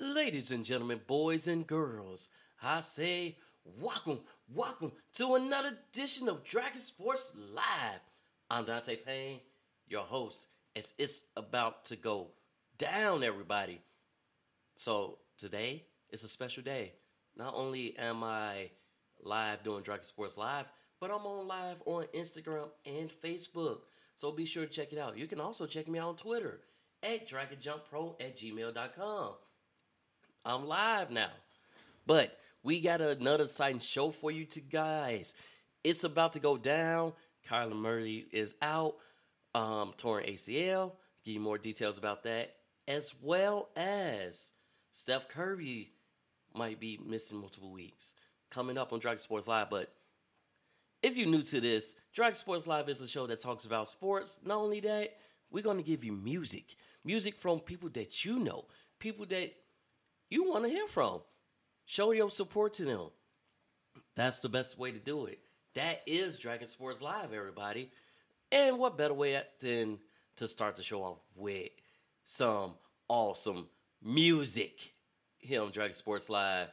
Ladies and gentlemen, boys and girls, I say welcome, welcome to another edition of Dragon Sports Live. I'm Dante Payne, your host, as it's about to go down, everybody. So today is a special day. Not only am I live doing Dragon Sports Live, but I'm on live on Instagram and Facebook. So be sure to check it out. You can also check me out on Twitter at DragonJumpPro at gmail.com. I'm live now. But we got another exciting show for you two guys. It's about to go down. Kyler Murray is out, um, torn ACL. Give you more details about that, as well as Steph Curry might be missing multiple weeks. Coming up on Dragon Sports Live, but if you're new to this, Dragon Sports Live is a show that talks about sports. Not only that, we're to give you music. Music from people that you know, people that you want to hear from. Show your support to them. That's the best way to do it. That is Dragon Sports Live, everybody. And what better way than to start the show off with some awesome music here on Dragon Sports Live.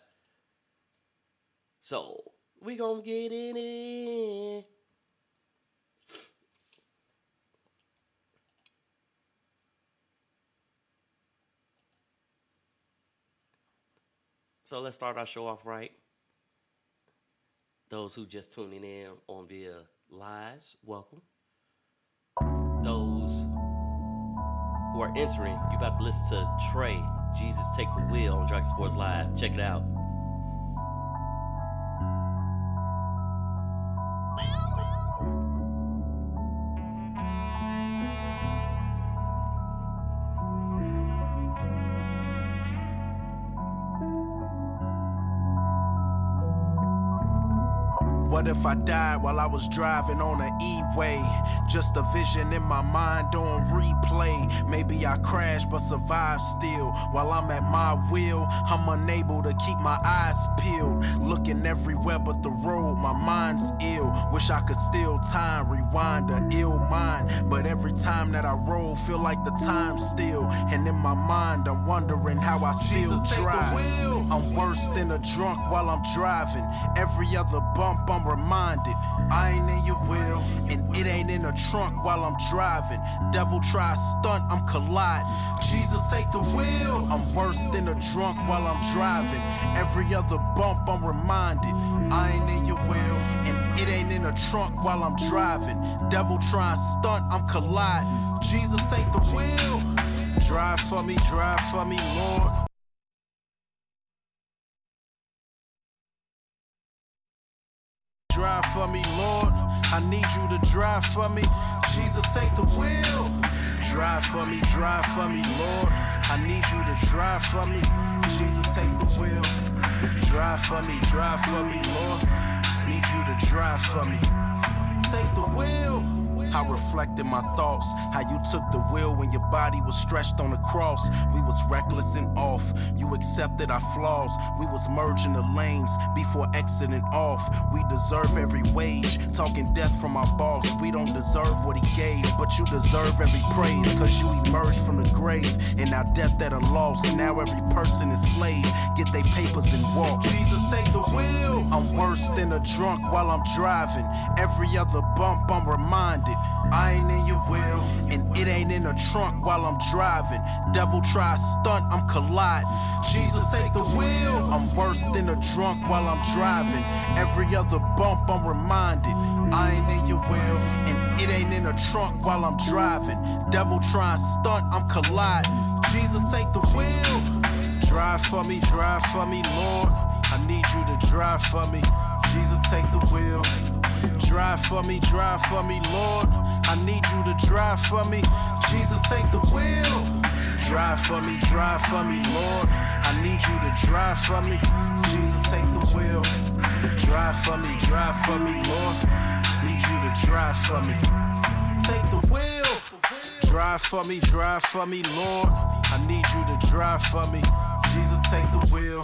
So, we gonna get in it. So let's start our show off right. Those who just tuning in on via lives, welcome. Those who are entering, you about to listen to Trey, Jesus Take the Wheel on Dragon Sports Live. Check it out. If I died while I was driving on an E-way? Just a vision in my mind on replay. Maybe I crashed but survived still. While I'm at my wheel, I'm unable to keep my eyes peeled. Looking everywhere but the road, my mind's ill. Wish I could steal time, rewind a ill mind. But every time that I roll, feel like the time's still. And in my mind, I'm wondering how I still Jesus, drive. I'm worse than a drunk while I'm driving. Every other bump, I'm reminded. I ain't in your wheel, and it ain't in a trunk while I'm driving. Devil try stunt, I'm colliding. Jesus, take the wheel. I'm worse than a drunk while I'm driving. Every other bump, I'm reminded. I ain't in your wheel, and it ain't in a trunk while I'm driving. Devil try stunt, I'm colliding. Jesus, take the wheel. Drive for me, drive for me, Lord. Drive for me, Lord. I need you to drive for me. Jesus, take the wheel. Drive for me, drive for me, Lord. I need you to drive for me. Jesus, take the wheel. Drive for me, drive for me, Lord. I Need you to drive for me. Take the wheel. I reflected my thoughts, how you took the wheel when your body was stretched on the cross. Was reckless and off. You accepted our flaws. We was merging the lanes before exiting off. We deserve every wage. Talking death from our boss. We don't deserve what he gave, but you deserve every praise. Cause you emerged from the grave. And our death at a loss. Now every person is slave. Get their papers and walk. Jesus, take the wheel. I'm worse than a drunk while I'm driving. Every other bump, I'm reminded. I ain't in your wheel, and it ain't in a trunk while I'm driving. Devil try stunt, I'm colliding. Jesus, take the wheel. I'm worse than a drunk while I'm driving. Every other bump, I'm reminded. I ain't in your wheel, and it ain't in a trunk while I'm driving. Devil try stunt, I'm colliding. Jesus, take the wheel. Drive for me, drive for me, Lord. I need you to drive for me. Jesus, take the wheel. Drive for me, drive for me, Lord. I need you to drive for me. Jesus, take the wheel. Drive for me, drive for me, Lord. I need you to drive for me. Jesus, take the wheel. Drive for me, drive for me, Lord. Need you to drive for me. Take the wheel. Drive for me, drive for me, Lord. I need you to drive for me. Jesus, take the wheel.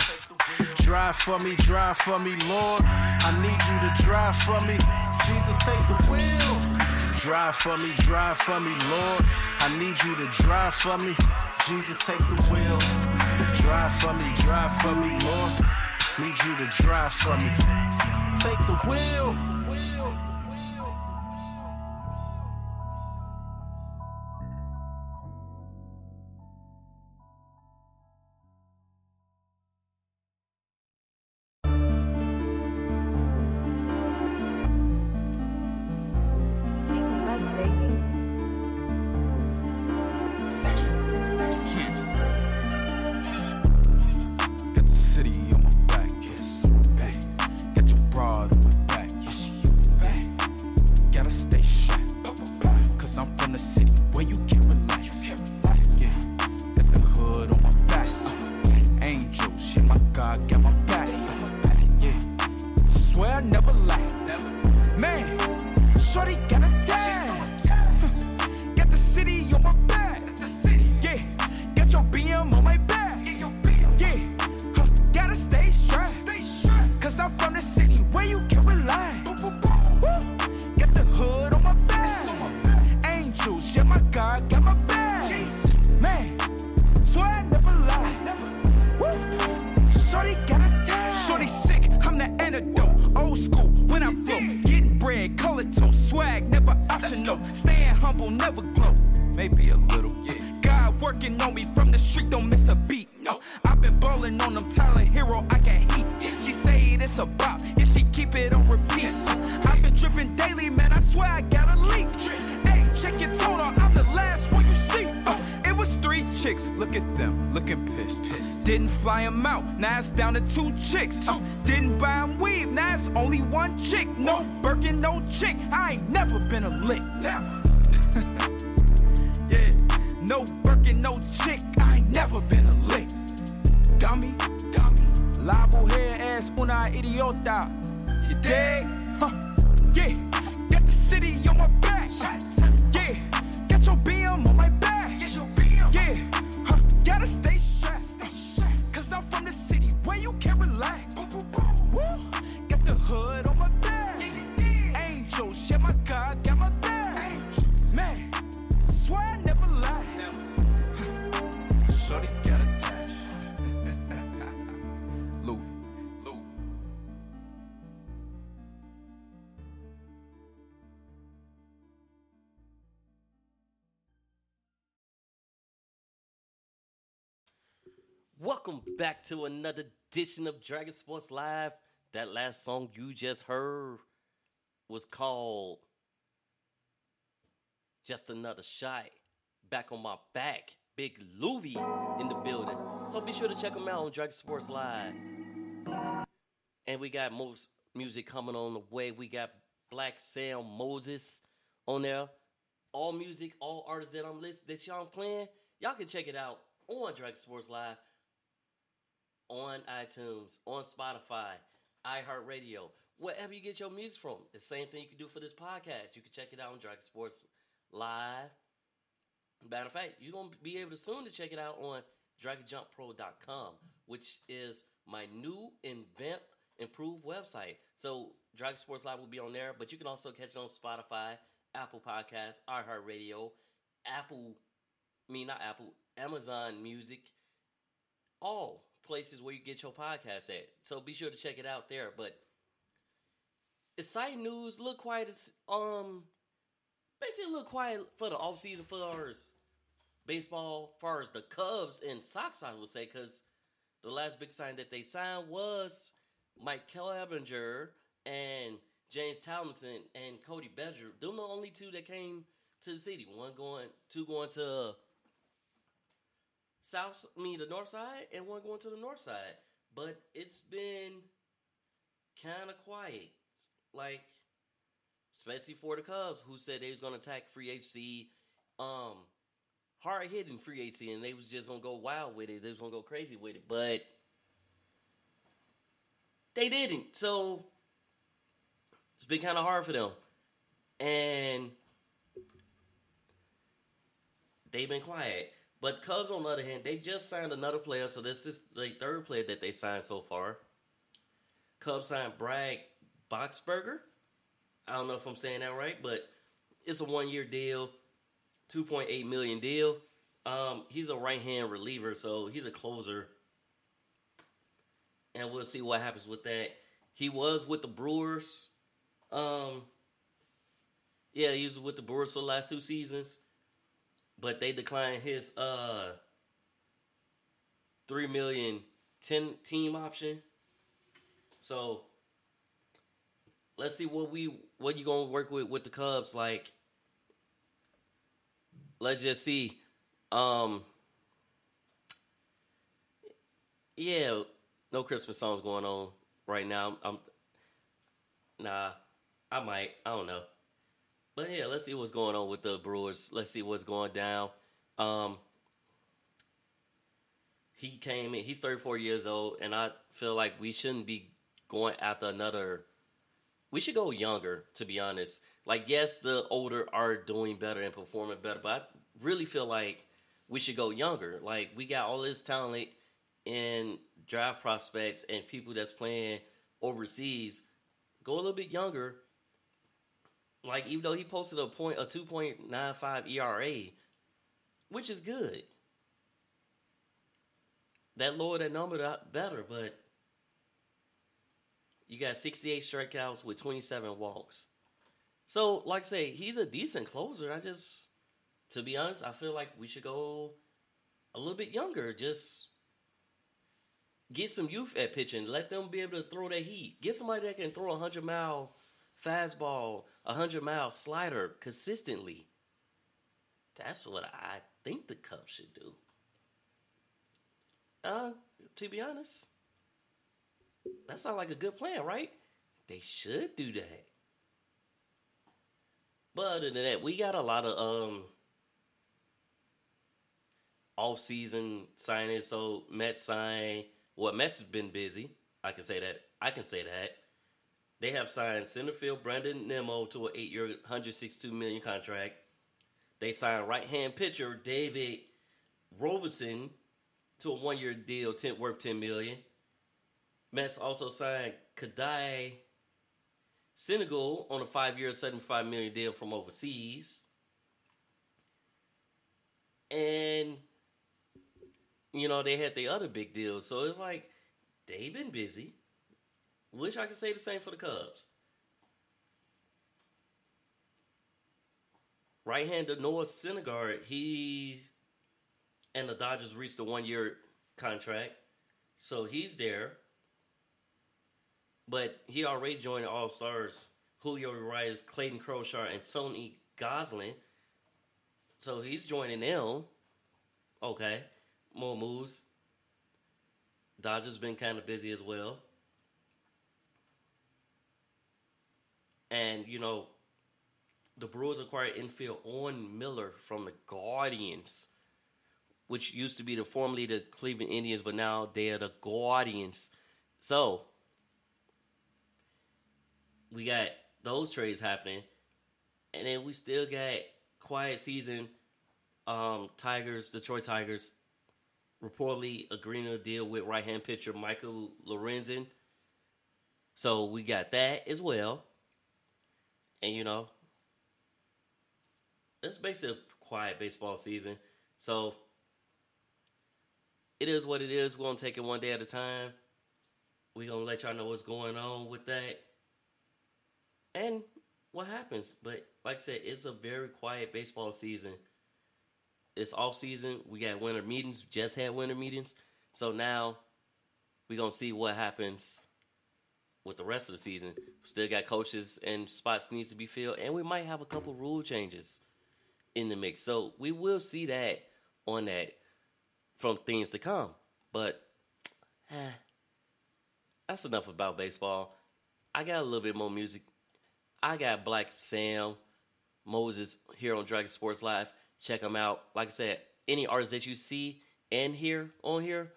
Drive for me, drive for me, Lord. I need you to drive for me. Jesus, take the wheel. Drive for me, drive for me, Lord. I need you to drive for me. Jesus, take the wheel. drive for me, drive for me, Lord. Need you to drive for me. Take the wheel. Chick, I ain't never been a lick. Welcome back to another edition of Dragon Sports Live. That last song you just heard was called Just Another Shot. Back on my back. Big Louie in the building. So be sure to check him out on Dragon Sports Live. And we got most music coming on the way. We got Black Sam Moses on there. All music, all artists that I'm list that y'all playing, y'all can check it out on Dragon Sports Live on iTunes, on Spotify, iHeartRadio, wherever you get your music from. The same thing you can do for this podcast. You can check it out on Dragon Sports Live. Matter of fact, you're gonna be able to soon to check it out on DragonJumpPro.com, which is my new invent improved website. So Dragon Sports Live will be on there, but you can also catch it on Spotify, Apple Podcasts, iHeartRadio, Apple, I mean not Apple, Amazon Music, all places where you get your podcast at. So be sure to check it out there. But exciting news, look quiet. It's um basically little quiet for the off season for ours baseball, far as the Cubs and Sox, I would say, because the last big sign that they signed was Mike Clevinger and James Tomlinson and Cody Bellinger. Them the only two that came to the city. One going, two going to south, I mean the north side, and one going to the north side. But it's been kind of quiet, like especially for the Cubs, who said they was gonna attack free agency, um, hard hitting free agency, and they was just gonna go wild with it. They was gonna go crazy with it, but they didn't. So it's been kind of hard for them, and they've been quiet. But Cubs, on the other hand, they just signed another player, so this is the third player that they signed so far. Cubs signed Brad Boxberger. I don't know if I'm saying that right, but it's a one year deal, 2.8 million deal. Um, he's a right hand reliever, so he's a closer and we'll see what happens with that. He was with the Brewers. Um, yeah, he was with the Brewers for the last two seasons, but they declined his uh three million ten team option. So let's see what we what you gonna work with with the Cubs. Like, let's just see. Um, yeah, no Christmas songs going on right now. I'm nah, I might. I don't know. But yeah, let's see what's going on with the Brewers. Let's see what's going down. Um, he came in. He's 34 years old, and I feel like we shouldn't be going after another. We should go younger, to be honest. Like, yes, the older are doing better and performing better, but I really feel like we should go younger. Like, we got all this talent in draft prospects and people that's playing overseas. Go a little bit younger. Like, even though he posted a point, a 2.95 ERA, which is good. That lower that number, that better, but you got 68 strikeouts with 27 walks. So, like I say, he's a decent closer. I just, to be honest, I feel like we should go a little bit younger. Just get some youth at pitching. Let them be able to throw that heat. Get somebody that can throw a 100 mile fastball, a 100 mile slider consistently. That's what I think the Cubs should do. Uh, to be honest, that sounds like a good plan, right? They should do that. But other than that, we got a lot of um off season signings. So Mets sign well, Mets has been busy. I can say that. I can say that. They have signed centerfield Brandon Nimmo to an eight year, 162 million contract. They signed right hand pitcher David Robertson to a one year deal 10, worth 10 million. Mets also signed Kadai Senegal on a five year, 75 million deal from overseas. And, you know, they had the other big deals. So it's like they've been busy. Wish I could say the same for the Cubs. Right hander Noah Syndergaard, he and the Dodgers reached a one year contract. So he's there. But he already joined All Stars. Julio Urias, Clayton Kershaw, and Tony Gonsolin. So he's joining them. Okay. More moves. Dodgers been kind of busy as well. And, you know, the Brewers acquired infield Owen Miller from the Guardians, which used to be the formerly the Cleveland Indians, but now they are the Guardians. So we got those trades happening, and then we still got quiet season. Um, Tigers, Detroit Tigers, reportedly agreeing to deal with right hand pitcher Michael Lorenzen. So we got that as well. And you know, it's basically a quiet baseball season. So it is what it is. We're gonna take it one day at a time. We're gonna let y'all know what's going on with that. And what happens. But like I said, it's a very quiet baseball season. It's off season. We got winter meetings. We Just had winter meetings. So now we're gonna see what happens with the rest of the season. Still got coaches and spots needs to be filled, and we might have a couple rule changes in the mix. So we will see that on that from things to come. But eh, that's enough about baseball. I got a little bit more music. I got Black Sam Moses here on Dragon Sports Live. Check them out. Like I said, any artists that you see and hear on here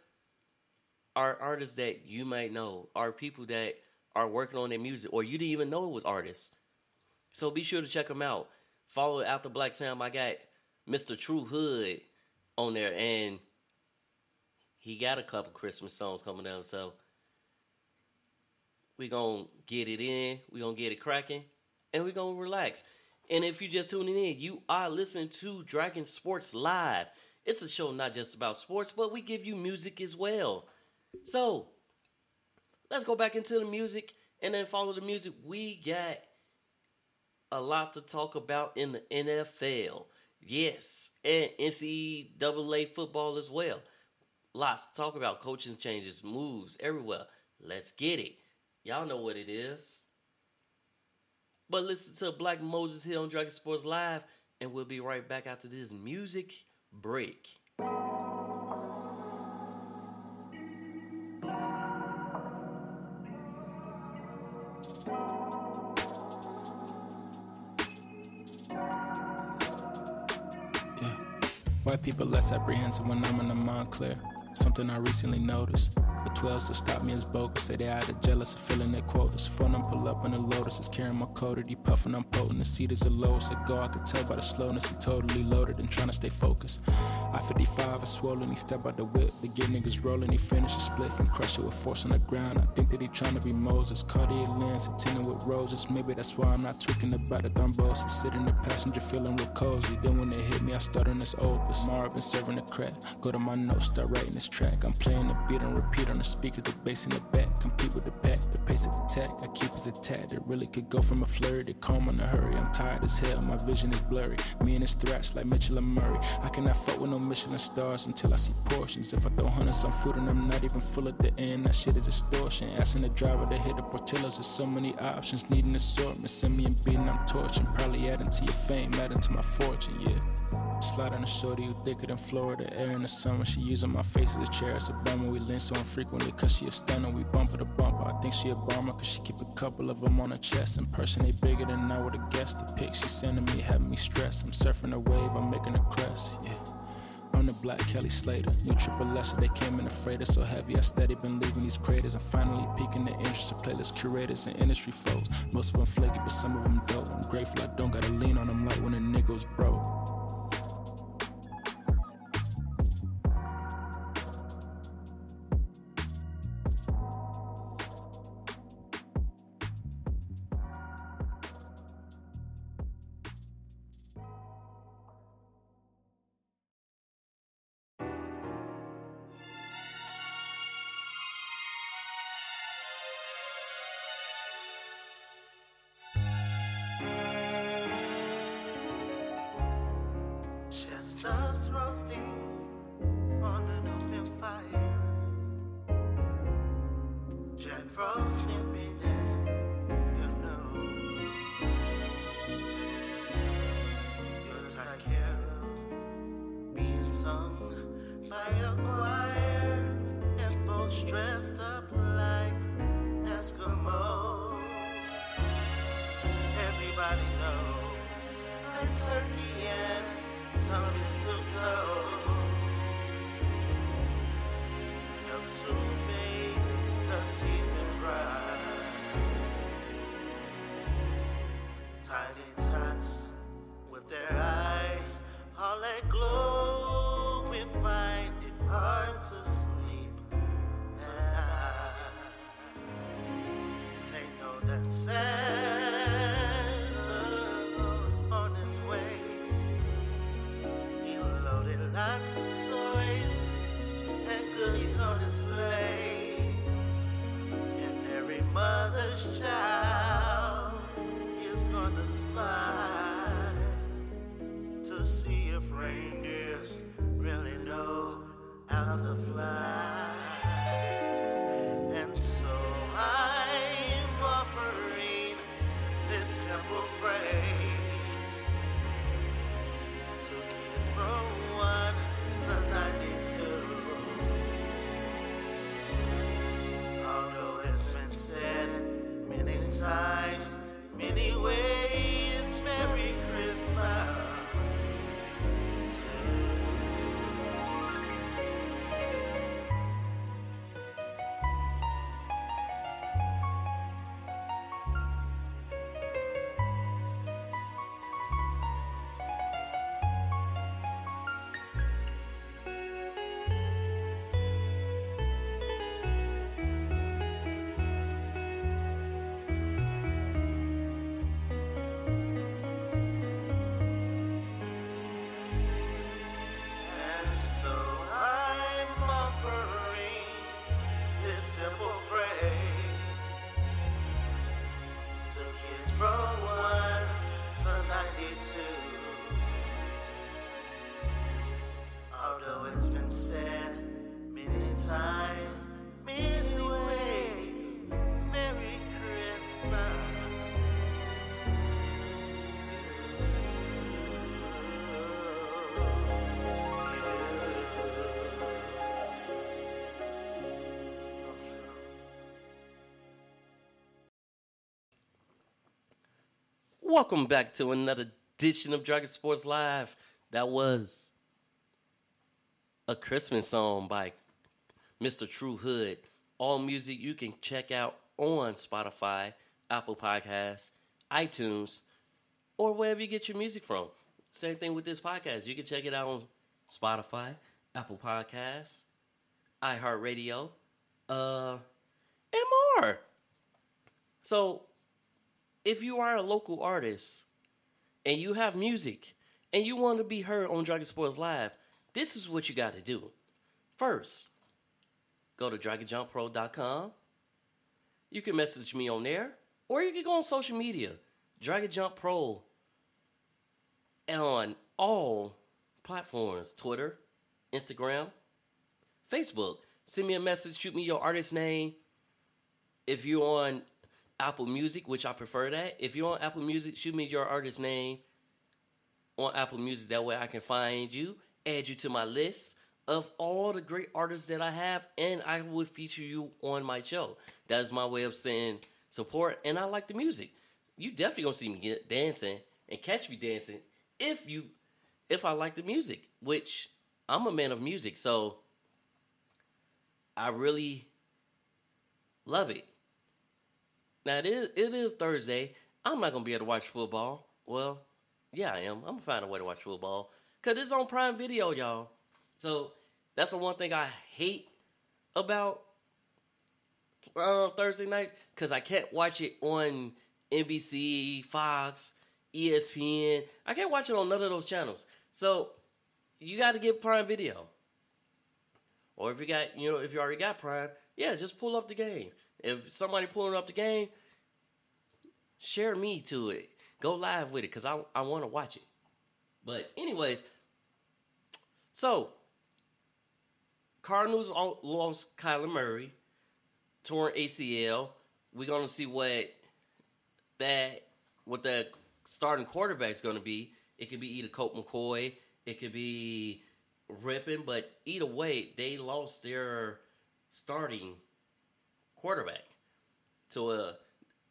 are artists that you might know, are people that are working on their music, or you didn't even know it was artists. So be sure to check them out. Follow After Black Sam. I got Mr. True Hood on there, and he got a couple Christmas songs coming out. So we gonna get it in, we gonna get it cracking, and we gonna relax. And if you just tuning in, you are listening to Dragon Sports Live. It's a show not just about sports, but we give you music as well. So let's go back into the music and then follow the music. We got a lot to talk about in the NFL. Yes, and NCAA football as well. Lots to talk about. Coaching changes, moves everywhere. Let's get it. Y'all know what it is. But listen to Black Moses here on Dragon Sports Live, and we'll be right back after this music break. People less apprehensive when I'm in the Montclair. Something I recently noticed. The 12s to stop me is bogus. Say they either jealous or filling their quotas. Phone them pull up in the Lotus. Is carrying my coated. He puffing, I'm potent. The seat is the lowest. It go, I could tell by the slowness. He totally loaded and trying to stay focused. I 55 is swollen. He step out the whip. The get niggas rolling. He finish a split and crush it with force on the ground. I think that he trying to be Moses. Cartier lens, tinted with roses. Maybe that's why I'm not tweaking about the thrombosis. Sitting in the passenger feeling real cozy. Then when they hit me, I start on this opus. Mara been serving the crack. Go to my notes, start writing this track. I'm playing the beat and repeat on the speakers, the bass in the back. Compete with the pack, the pace of attack. I keep his attack. It really could go from a flurry to calm in a hurry. I'm tired as hell, my vision is blurry. Me and his thrash like Mitchell and Murray. I cannot fuck with no Michelin stars until I see portions. If I throw hundreds on food and I'm not even full at the end, that shit is extortion. Asking the driver to hit the Portillo's, there's so many options. Needing assortment, send me a beating, I'm torching. Probably adding to your fame, adding to my fortune, yeah. Slide on a shorty who thicker than Florida air in the summer. She using my face as a chair, it's a bummer. We link so infrequently cause she a stunner. We bumper to bumper. I think she a bomber cause she keep a couple of them on her chest. In person, they bigger than I would've guessed. The pic she sending me having me stressed. I'm surfing a wave, I'm making a crest, yeah. I'm the Black Kelly Slater. New triple lesser, they came in afraid freighter so heavy. I steady been leaving these craters. I'm finally peaking the interest of playlist curators and industry folks. Most of them flaky, but some of them dope. I'm grateful I don't gotta lean on them like when a nigga's broke. Everybody know a turkey and some mistletoe help to make the season bright. Although it's been said many times, many ways, Merry Christmas. Welcome back to another edition of Dragon Sports Live. That was a Christmas song by Mr. True Hood. All music you can check out on Spotify, Apple Podcasts, iTunes, or wherever you get your music from. Same thing with this podcast. You can check it out on Spotify, Apple Podcasts, iHeartRadio, uh, and more. So if you are a local artist and you have music and you want to be heard on Dragon Sports Live, this is what you got to do. First, go to dragonjumppro.com. You can message me on there, or you can go on social media, Dragon Jump Pro, on all platforms Twitter, Instagram, Facebook. Send me a message, shoot me your artist name. If you're on Apple Music, which I prefer that. If you're on Apple Music, shoot me your artist name on Apple Music. That way I can find you, add you to my list of all the great artists that I have, and I will feature you on my show. That is my way of saying support, and I like the music. You definitely gonna see me get dancing and catch me dancing if you if I like the music, which I'm a man of music, so I really love it. Now it is it is Thursday. I'm not gonna be able to watch football. Well, yeah, I am. I'm gonna find a way to watch football because it's on Prime Video, y'all. So that's the one thing I hate about uh, Thursday nights because I can't watch it on NBC, Fox, ESPN. I can't watch it on none of those channels. So you got to get Prime Video. Or if you got, you know, if you already got Prime, yeah, just pull up the game. If somebody pulling up the game, share me to it. Go live with it because I, I want to watch it. But, anyways, so Cardinals lost Kyler Murray, torn ACL. We're gonna see what that what the starting quarterback's gonna be. It could be either Colt McCoy, it could be Rypien, but either way, they lost their starting quarterback to a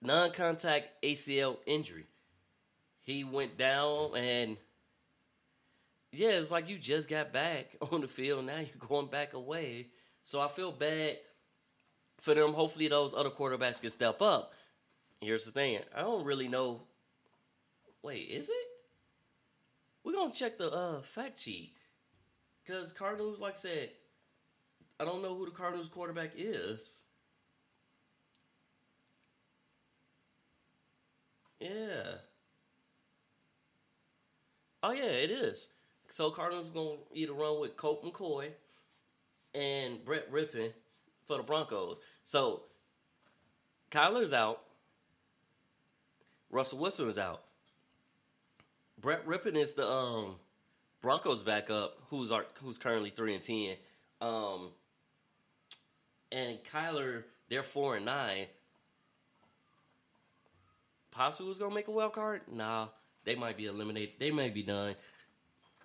non-contact ACL injury. He went down and yeah, it's like you just got back on the field. Now you're going back away. So I feel bad for them. Hopefully, those other quarterbacks can step up. Here's the thing I don't really know. Wait, is it? We're going to check the uh, fact sheet. Because Cardinals, like I said, I don't know who the Cardinals quarterback is. Yeah. Oh yeah, it is. So Cardinals gonna either run with Colt McCoy and Brett Rypien for the Broncos. So Kyler's out. Russell Wilson is out. Brett Rypien is the um Broncos backup, who's our, who's currently three and ten. Um, and Kyler, they're four and nine. Possibly was gonna make a wild card. Nah, they might be eliminated. They may be done.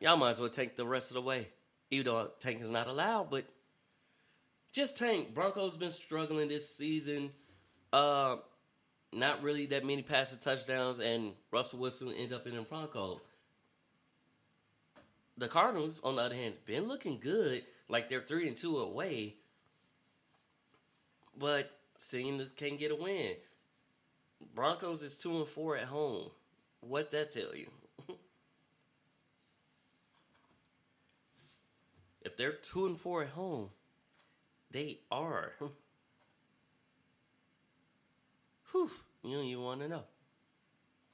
Y'all might as well tank the rest of the way. Even though tank is not allowed, but just tank. Broncos been struggling this season. Uh, not really that many passing touchdowns, and Russell Wilson end up in the Bronco. The Cardinals, on the other hand, been looking good. Like they're three and two away, but seem to can't get a win. Broncos is two and four at home. What that tell you? they're two and four at home, they are. Whew, you don't even want to know.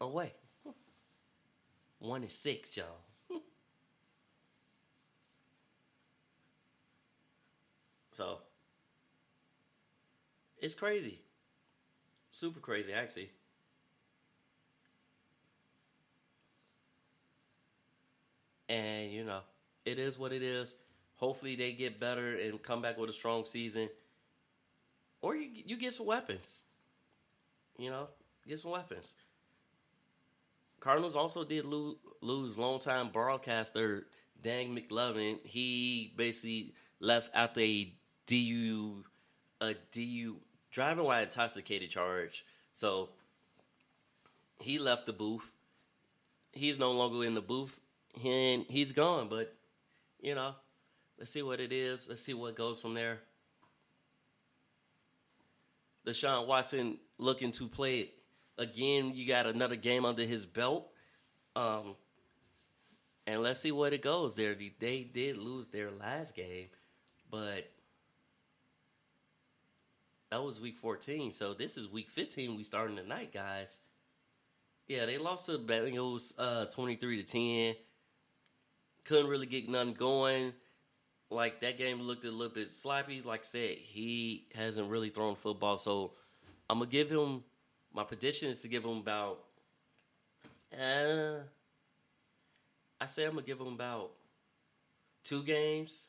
Away. One and six, y'all. So it's crazy. Super crazy actually. And you know, it is what it is. Hopefully they get better and come back with a strong season. Or you, you get some weapons. You know, get some weapons. Cardinals also did lose, lose longtime broadcaster Dan McLovin. He basically left after a DU, a DU driving while intoxicated charge. So he left the booth. He's no longer in the booth. And he's gone. But you know, let's see what it is. Let's see what goes from there. Deshaun Watson looking to play again. You got another game under his belt. Um, and let's see what it goes there. They did lose their last game, but that was week 14. So this is week 15. We starting tonight, guys. Yeah, they lost to the Bengals uh, 23 to 10. Couldn't really get nothing going. Like that game looked a little bit sloppy. Like I said, he hasn't really thrown football. So I'm gonna give him my prediction is to give him about uh I say I'm gonna give him about two games,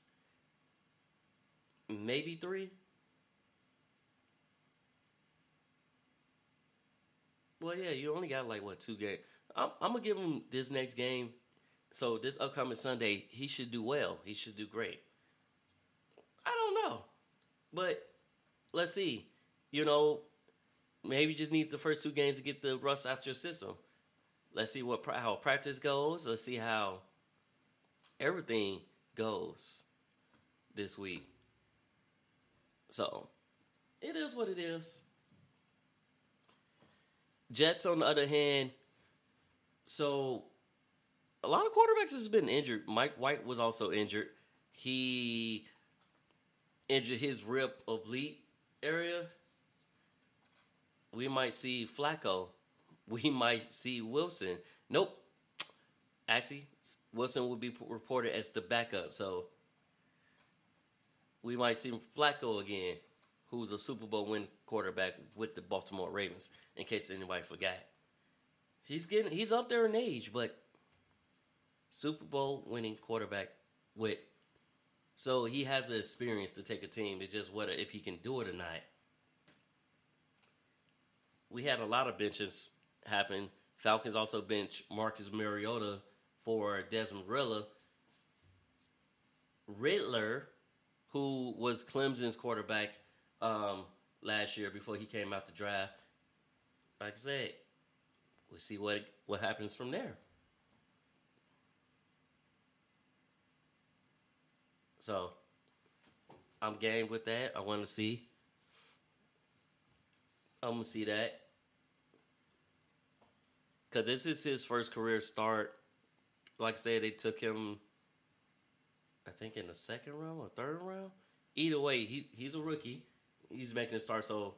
maybe three. Well, yeah, you only got like what two games. I'm, I'm gonna give him this next game. So this upcoming Sunday, he should do well. He should do great. I don't know, but let's see. You know, maybe you just need the first two games to get the rust out of your system. Let's see what how practice goes. Let's see how everything goes this week. So, it is what it is. Jets, on the other hand, so a lot of quarterbacks has been injured. Mike White was also injured. He injured his rib oblique area. We might see Flacco. We might see Wilson. Nope. Actually, Wilson will be reported as the backup. So we might see Flacco again, who's a Super Bowl win quarterback with the Baltimore Ravens, in case anybody forgot. He's getting he's up there in age, but Super Bowl winning quarterback with so he has the experience to take a team. It's just whether if he can do it or not. We had a lot of benches happen. Falcons also bench Marcus Mariota for Desmond Ridder. Ridder, who was Clemson's quarterback um, last year before he came out the draft. Like I said, we'll see what what happens from there. So I'm game with that. I want to see. I'm gonna see that because this is his first career start. Like I said, they took him. I think in the second round or third round. Either way, he he's a rookie. He's making a start. So,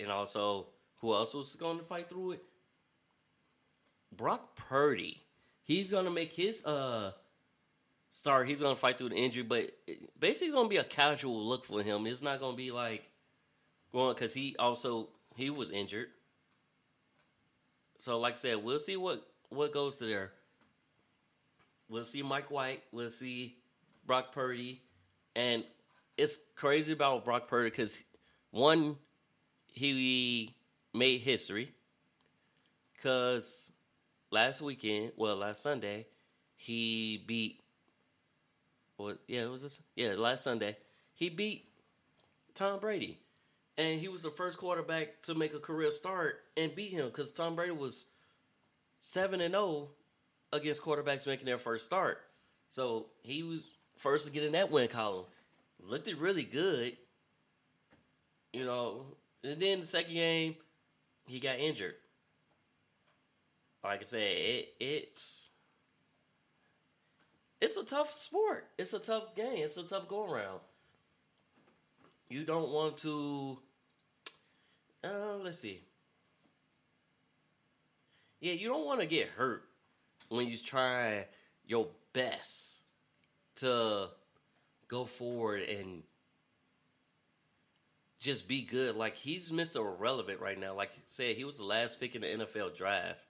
and also, who else was going to fight through it? Brock Purdy. He's gonna make his uh start. He's gonna fight through the injury, but basically, it's gonna be a casual look for him. It's not gonna be like going because he also he was injured. So, like I said, we'll see what what goes to there. We'll see Mike White. We'll see Brock Purdy, and it's crazy about Brock Purdy because one, he made history because last weekend, well, last Sunday, he beat. What? Yeah, it was this. Yeah, last Sunday, he beat Tom Brady, and he was the first quarterback to make a career start and beat him because Tom Brady was seven and zero against quarterbacks making their first start. So he was first to get in that win column. Looked it really good, you know. And then the second game, he got injured. Like I said, it, it's it's a tough sport. It's a tough game. It's a tough go around. You don't want to. Uh, let's see. Yeah, you don't want to get hurt when you try your best to go forward and just be good. Like he's Mr. Irrelevant right now. Like I said, he was the last pick in the NFL draft.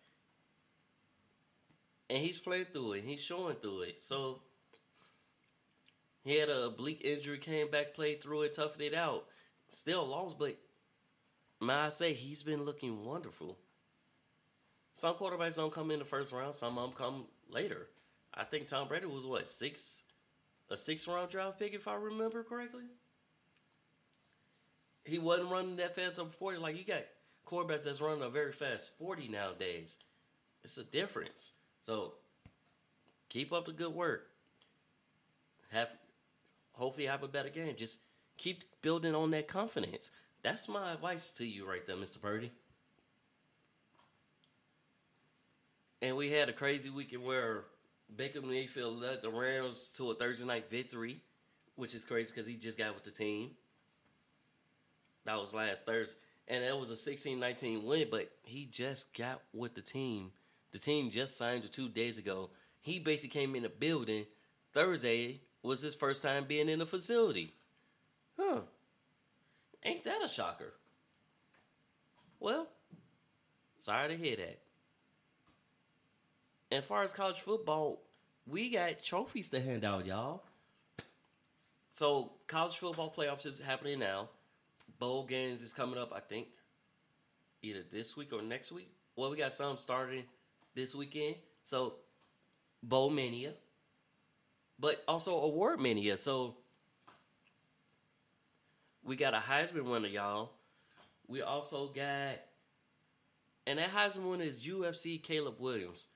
And he's played through it. He's showing through it. So he had a oblique injury, came back, played through it, toughed it out. Still lost, but may I say he's been looking wonderful. Some quarterbacks don't come in the first round. Some of them come later. I think Tom Brady was what six, a six round draft pick if I remember correctly. He wasn't running that fast up forty like you got quarterbacks that's running a very fast forty nowadays. It's a difference. So keep up the good work. Have hopefully have a better game. Just keep building on that confidence. That's my advice to you right there, Mr. Purdy. And we had a crazy weekend where Baker Mayfield led the Rams to a Thursday night victory, which is crazy because he just got with the team. That was last Thursday. And it was a 16 19 win, but he just got with the team. The team just signed him two days ago. He basically came in the building. Thursday was his first time being in the facility. Huh. Ain't that a shocker? Well, sorry to hear that. And as far as college football, we got trophies to hand out, y'all. So college football playoffs is happening now. Bowl games is coming up, I think, either this week or next week. Well, we got some starting this weekend. So Bowl Mania. But also Award Mania. So we got a Heisman winner, y'all. We also got and that Heisman winner is USC Caleb Williams.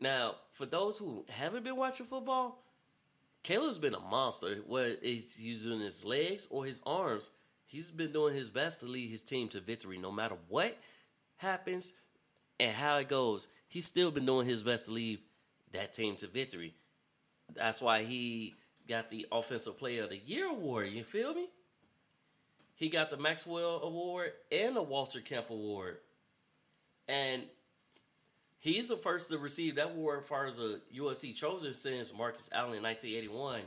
Now, for those who haven't been watching football, Caleb's been a monster. Whether it's using his legs or his arms, he's been doing his best to lead his team to victory. No matter what happens and how it goes, he's still been doing his best to lead that team to victory. That's why he got the Offensive Player of the Year award. You feel me? He got the Maxwell Award and the Walter Camp Award. And He's the first to receive that award as far as a USC Trojan since Marcus Allen in 1981.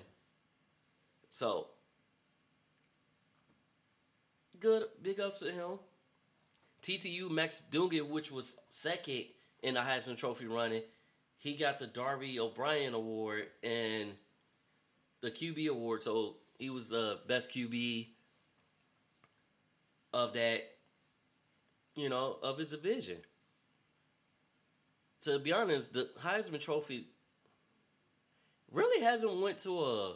So, good, big ups to him. TCU Max Duggan, which was second in the Heisman Trophy running, he got the Davey O'Brien Award and the QB Award. So he was the best QB of that, you know, of his division to be honest, the Heisman Trophy really hasn't went to a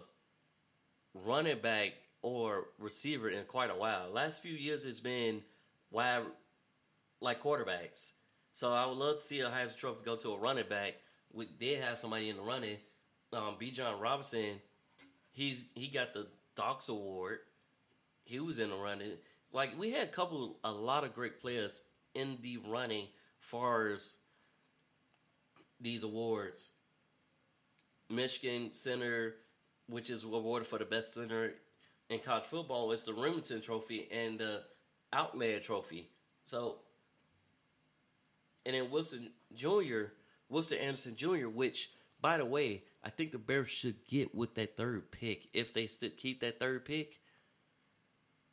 running back or receiver in quite a while. Last few years, it's been wide, like quarterbacks. So I would love to see a Heisman Trophy go to a running back. We did have somebody in the running. Um, Bijan Robinson, he's he got the Docs Award. He was in the running. Like we had a couple, a lot of great players in the running, far as these awards. Michigan Center, which is awarded for the best center in college football, is the Rimington Trophy and the Outland Trophy. So, and then Wilson Jr., Wilson Anderson Jr., which, by the way, I think the Bears should get with that third pick if they still keep that third pick.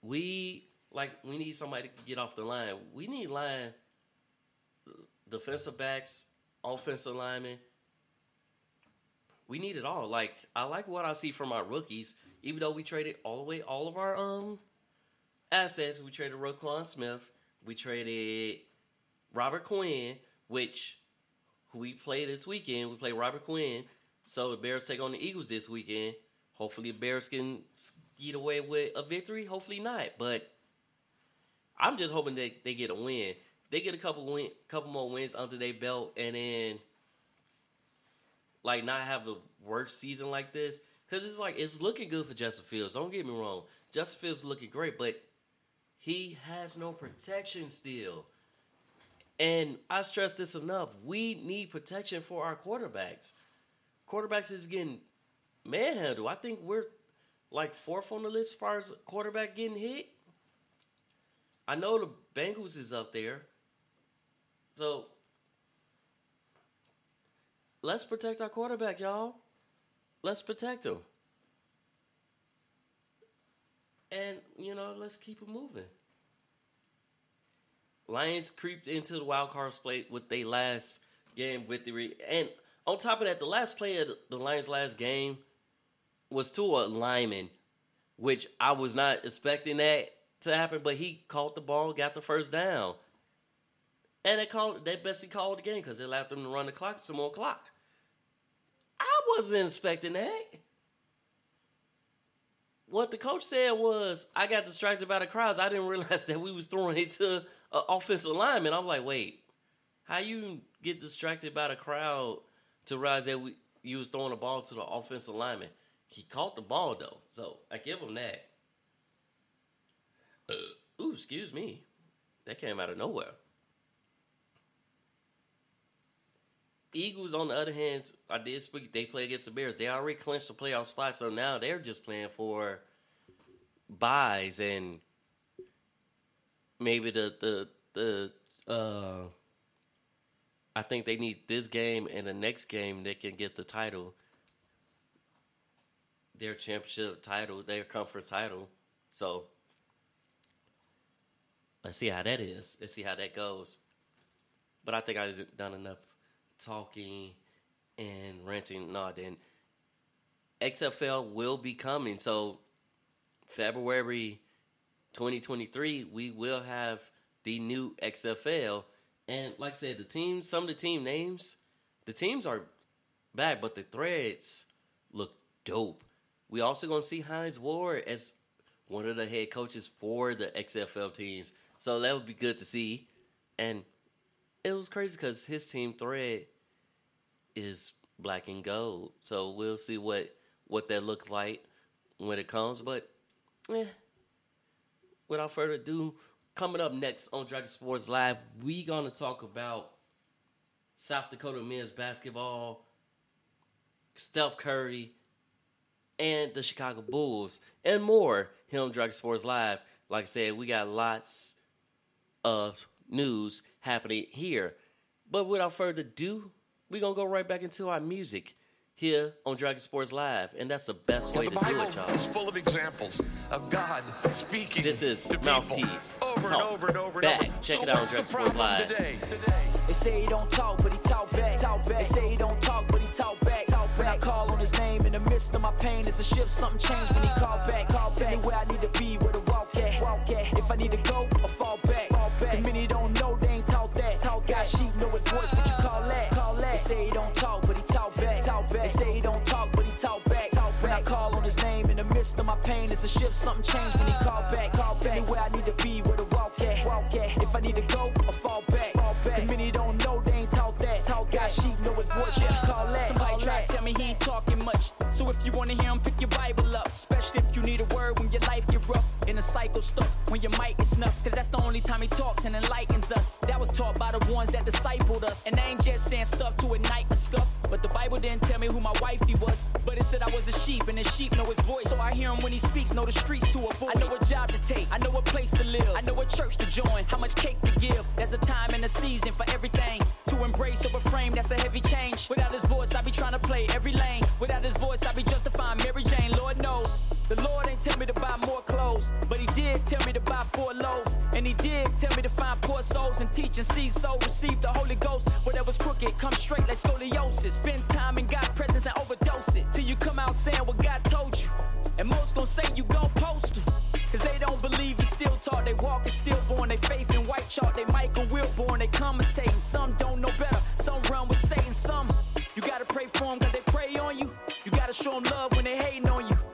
We like we need somebody to get off the line. We need line defensive backs offensive lineman. We need it all. Like I like what I see from our rookies. Even though we traded all the way all of our um assets, we traded Roquan Smith, we traded Robert Quinn, which who we play this weekend. We play Robert Quinn. So the Bears take on the Eagles this weekend. Hopefully the Bears can get away with a victory. Hopefully not. But I'm just hoping that they get a win they get a couple win, couple more wins under their belt, and then like not have a worst season like this. Cause it's like it's looking good for Justin Fields. Don't get me wrong, Justin Fields looking great, but he has no protection still. And I stress this enough. We need protection for our quarterbacks. Quarterbacks is getting manhandled. I think we're like fourth on the list as far as quarterback getting hit. I know the Bengals is up there. So let's protect our quarterback, y'all. Let's protect him. And, you know, let's keep it moving. Lions creeped into the wild card split with their last game victory. And on top of that, the last play of the Lions' last game was to a lineman, which I was not expecting that to happen, but he caught the ball, got the first down. And they called they basically called the game because they allowed them to run the clock some more clock. I wasn't expecting that. What the coach said was, I got distracted by the crowds. I didn't realize that we was throwing it to an offensive lineman. I'm like, wait, how you get distracted by the crowd to realize that we you was throwing the ball to the offensive lineman? He caught the ball though, so I give him that. Ooh, excuse me, that came out of nowhere. Eagles, on the other hand, I did speak. They play against the Bears. They already clinched the playoff spot, so now they're just playing for buys and maybe the the the. Uh, I think they need this game and the next game they can get the title, their championship title, their conference title. So let's see how that is. Let's see how that goes. But I think I've done enough talking and ranting. No, then XFL will be coming. So February 2023, we will have the new XFL. And like I said, the teams, some of the team names, the teams are back, but the threads look dope. We also gonna see Hines Ward as one of the head coaches for the XFL teams. So that would be good to see. And it was crazy because his team thread is black and gold. So we'll see what what that looks like when it comes. But eh, without further ado, coming up next on Dragon Sports Live, we gonna talk about South Dakota men's basketball, Steph Curry, and the Chicago Bulls, and more on Dragon Sports Live. Like I said, we got lots of news happening here. But without further ado, we're going to go right back into our music here on Dragon Sports Live. And that's the best way the to do Bible it, y'all. is full of examples of God speaking. This is to Mouthpiece over Talk. and over and over and Back. over. Check so it out on Dragon Sports Live. Today? They say he don't talk, but he talk back. Talk back. They say he don't talk, but he talk back. Talk back. When I call on his name in the midst of my pain, it's a shift. Something changed when he call back. Call Tell me where I need to be, where to walk at. Walk at. If I need to go or fall back. Back. Cause many don't know, they ain't taught that. Talk Got sheep know his voice, what you call that? Call that. They say he don't talk, but he talk back. Talk back. They say he don't talk, but he talk back. Talk back. When I call on his name in the midst of my pain, it's a shift. Something changed when he ah, call back. Call Tell me where I need to be, where to walk at. Walk at. If I need to go or fall back. Fall back. Cause many don't know, they ain't taught that. Talk Got sheep know his call that? Somebody try to tell me he ain't talking much. So if you wanna hear him, pick your Bible up. Especially if you need a word when your life get rough and the cycle stuck. When your mic is snuffed, cause that's the only time he talks and enlightens us. That was taught by the ones that discipled us. And I ain't just saying stuff to ignite the scuff. But the Bible didn't tell me who my wifey was. But it said I was a sheep and the sheep know his voice. So I hear him when he speaks, know the streets to avoid. I know a job to take, I know a place to live. I know a church to join, how much cake to give. There's a time and a season for everything. To embrace or refrain, that's a heavy change. Without his voice, I be trying to play every lane. Without his voice, I be justifying Mary Jane. Lord knows. The Lord ain't tell me to buy more clothes, but he did tell me to buy four loaves. And he did tell me to find poor souls and teach and see soul receive the Holy Ghost. Whatever's crooked, come straight like scoliosis. Spend time in God's presence and overdose it. Till you come out saying what God told you. And most gon' say you gon' post to. Cause they don't believe he still taught. They walk is stillborn. They faith in white chalk. They Michael Wilbon. They commentating. Some don't know better. Some run with Satan. Some you gotta pray for them cause they pray on you. You gotta show them love when they hating on you.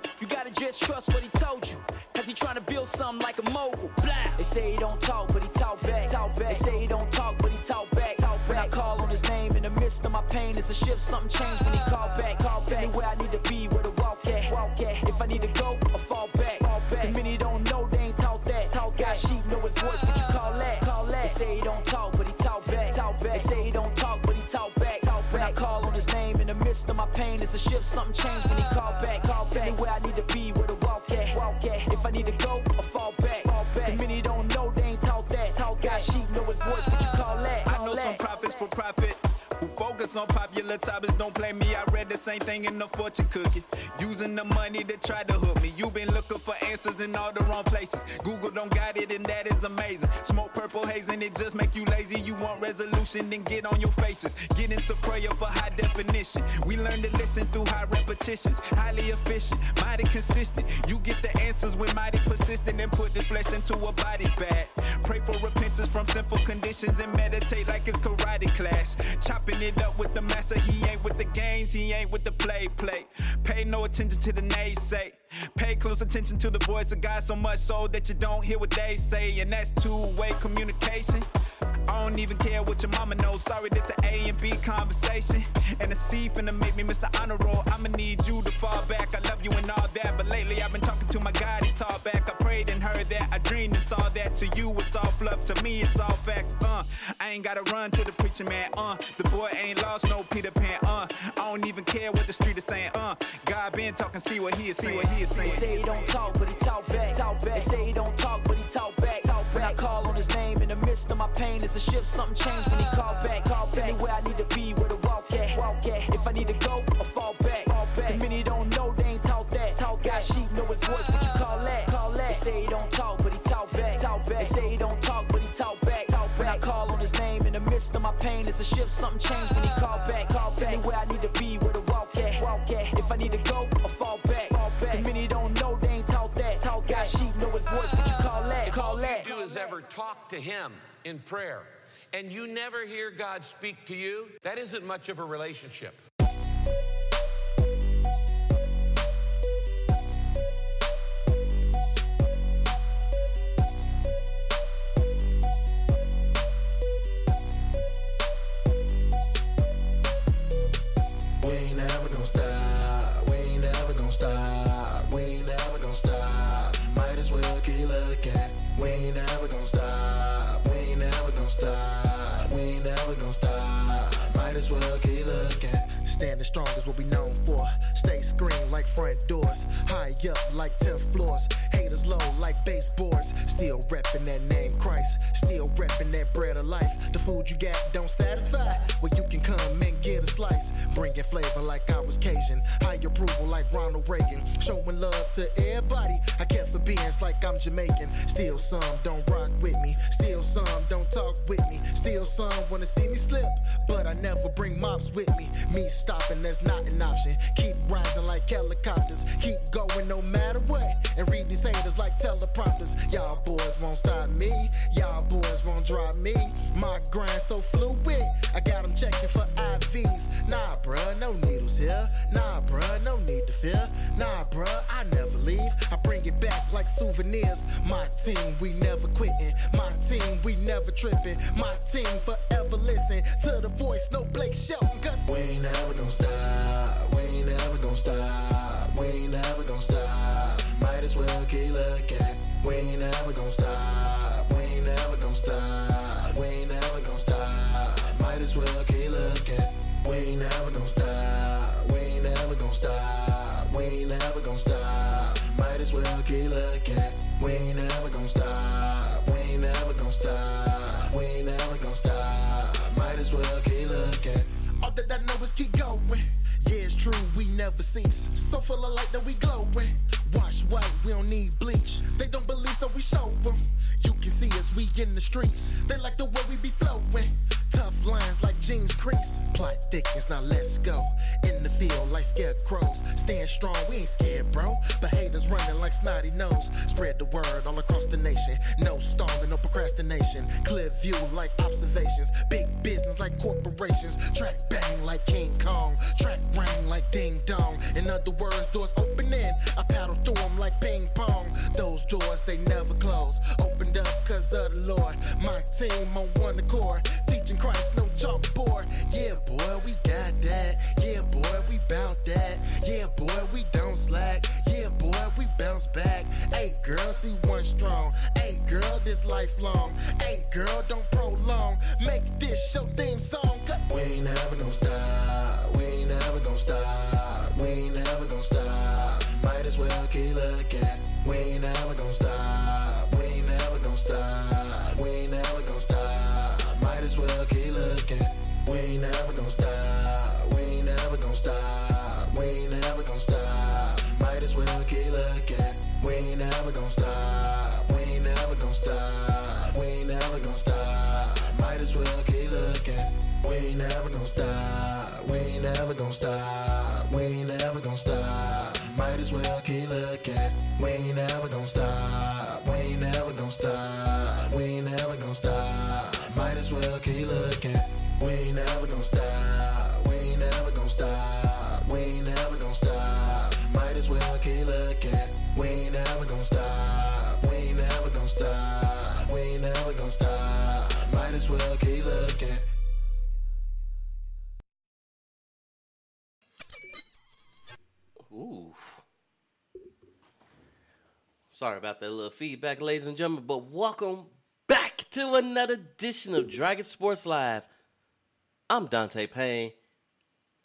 Gotta just trust what he told you. Cause he tryna build something like a mogul. Blah. They say he don't talk, but he talk back. Talk back. They say he don't talk, but he talk back. Talk back. When I call on his name in the midst of my pain, it's a shift. Something changed when he call back. Call Tell me where I need to be, where to walk at. Walk at. If I need to go or fall back. Fall back. Cause many don't know, they ain't taught that. Talk Got sheep know his voice, what you call that? Call that. They say he don't talk, but he talk back. Talk back. They say he don't talk, but he talk back. Back. I call on his name in the midst of my pain, it's a shift. Something changed when he called back. Call Tell me where I need to be, where to walk at. Walk at. If I need to go I fall back. Fall back. Cause many don't know, they ain't taught that. Talk Got sheep know his voice, what you call that? I know some prophets for profit. Focus on popular topics, don't blame me. I read the same thing in the fortune cookie. Using the money to try to hook me. you been looking for answers in all the wrong places. Google don't got it, and that is amazing. Smoke purple haze and it just make you lazy. You want resolution, then get on your faces. Get into prayer for high definition. We learn to listen through high repetitions. Highly efficient, mighty consistent. You get the answers when mighty persistent and put this flesh into a body bag. Pray for repentance from sinful conditions and meditate like it's karate class. Chopping it up with the master. He ain't with the games, he ain't with the play play. Pay no attention to the naysay. Pay close attention to the voice of God so much so that you don't hear what they say, and that's two-way communication. I don't even care what your mama knows. Sorry, this an A and B conversation. And a C finna make me Mr. Honor Roll. I'ma need you to fall back. I love you and all that. But lately I've been talking to my God, he talked back. I prayed and heard that. I dreamed and saw that. To you, it's all fluff. To me, it's all facts. Uh, I ain't gotta run to the preacher man. Uh, the boy ain't lost no Peter Pan. Uh, I don't even care what the street is saying. Uh, God been talking, see what he is saying. What he is They say he don't talk, but he talk back. Talk back. They say he don't talk, but he talk back. Talk back. When I call on his name in the midst of my pain, it's a shift. Something changed when he called back. Call Tell me where I need to be, where to walk at. Walk at. If I need to go or fall back. Fall back. Cause many don't know, they ain't taught that. Talk Got sheep know his voice, what you call that? Call that. They say he don't talk, but he talk back. Talk back. They say he don't talk, but he talk back. Back. When I call on his name in the midst of my pain, it's a shift. Something changed when he called back. Call Tell where I need to be, where to walk at. Walk at. If I need to go or fall back. Fall back. Cause many don't know, they ain't taught that. Talk Got sheep know his voice, what you call that? Call All that. you do is ever talk to him in prayer, and you never hear God speak to you, that isn't much of a relationship. Standing strong is what we known for. Stay screen like front doors. High up like 10th floors. Haters low like baseboards. Still reppin' that name Christ. Still reppin' that bread of life. The food you got don't satisfy. Well, you can come and get a slice. Bringin' flavor like I was Cajun. High approval like Ronald Reagan. Showing love to everybody. I care for beings like I'm Jamaican. Still some don't rock with me. Still some don't talk with me. Still some wanna see me slip. But I never bring mops with me. Me stopping, that's not an option. Keep rising like helicopters. Keep going no matter what. And read these haters like teleprompters. Y'all boys won't stop me. Y'all boys won't drop me. My grind so fluid. I got them checking for IVs. Nah, bruh, no needles here. Nah, bruh, no need to fear. Nah, bruh, I never leave. I bring it back like souvenirs. My team, we never quitting. My team, we never tripping. My team forever listen to the voice. No Blake Shelton, cause We ain't never gonna stop. We ain't never gonna stop. We ain't never gonna stop. We ain't never gonna stop. Might as well keep looking. We ain't never gonna stop. We ain't never gonna stop. We ain't never gonna stop. Might as well keep looking. We ain't never gonna stop. We ain't never gonna stop. We ain't never gonna stop. Might as well keep looking. All that I know is keep going. Yeah, it's true, we never cease. So full of light that we glowing. Wash white, we don't need bleach. They don't believe, so we show them. You can see us, we in the streets. They like the way we be flowing. Tough lines like jeans crease. Plot thickens, now let's go. In the field like scarecrows. Stand strong, we ain't scared, bro. But haters running like snotty nose. Spread the word all across the nation. No stalling, no procrastination. Clear view like observations. Big business like corporations. Track bang like King Kong. Track ring like ding dong. In other words, doors opening. I paddle through them like ping pong. Those doors, they never close. Opened up cause of the Lord. My team on one accord. Teaching Christ, no chalkboard. Yeah, boy, we got that. Yeah, boy, we bout that. Yeah, boy, we don't slack. Yeah, boy, we bounce back. Hey, girl, see one strong. Hey, girl, this lifelong. Hey, girl, don't prolong. Make this your theme song. We ain't never gonna stop. We ain't never gonna stop. We ain't never gonna stop. Might as well keep looking. We ain't never gonna stop. We ain't never gonna stop. We ain't never gonna stop. As well keep looking. We ain't never gonna stop. We ain't never gonna stop. We ain't never gonna stop. Might as well keep looking. We ain't never gonna stop. We ain't never gonna stop. We ain't never gonna stop. Might as well keep looking. We ain't never gonna stop. We ain't never gonna stop. We ain't never gonna stop. Might as well keep looking. We ain't never gonna stop. We ain't never gonna stop. We ain't never gonna stop. As well keep looking. We ain't never gonna stop. We ain't never gonna stop. We ain't never gonna stop. Might as well keep looking. We ain't never gonna stop. We ain't never gonna stop. We ain't never gonna stop. Might as well keep looking. Ooh. Sorry about that little feedback, ladies and gentlemen, but welcome to another edition of Dragon Sports Live. I'm Dante Payne,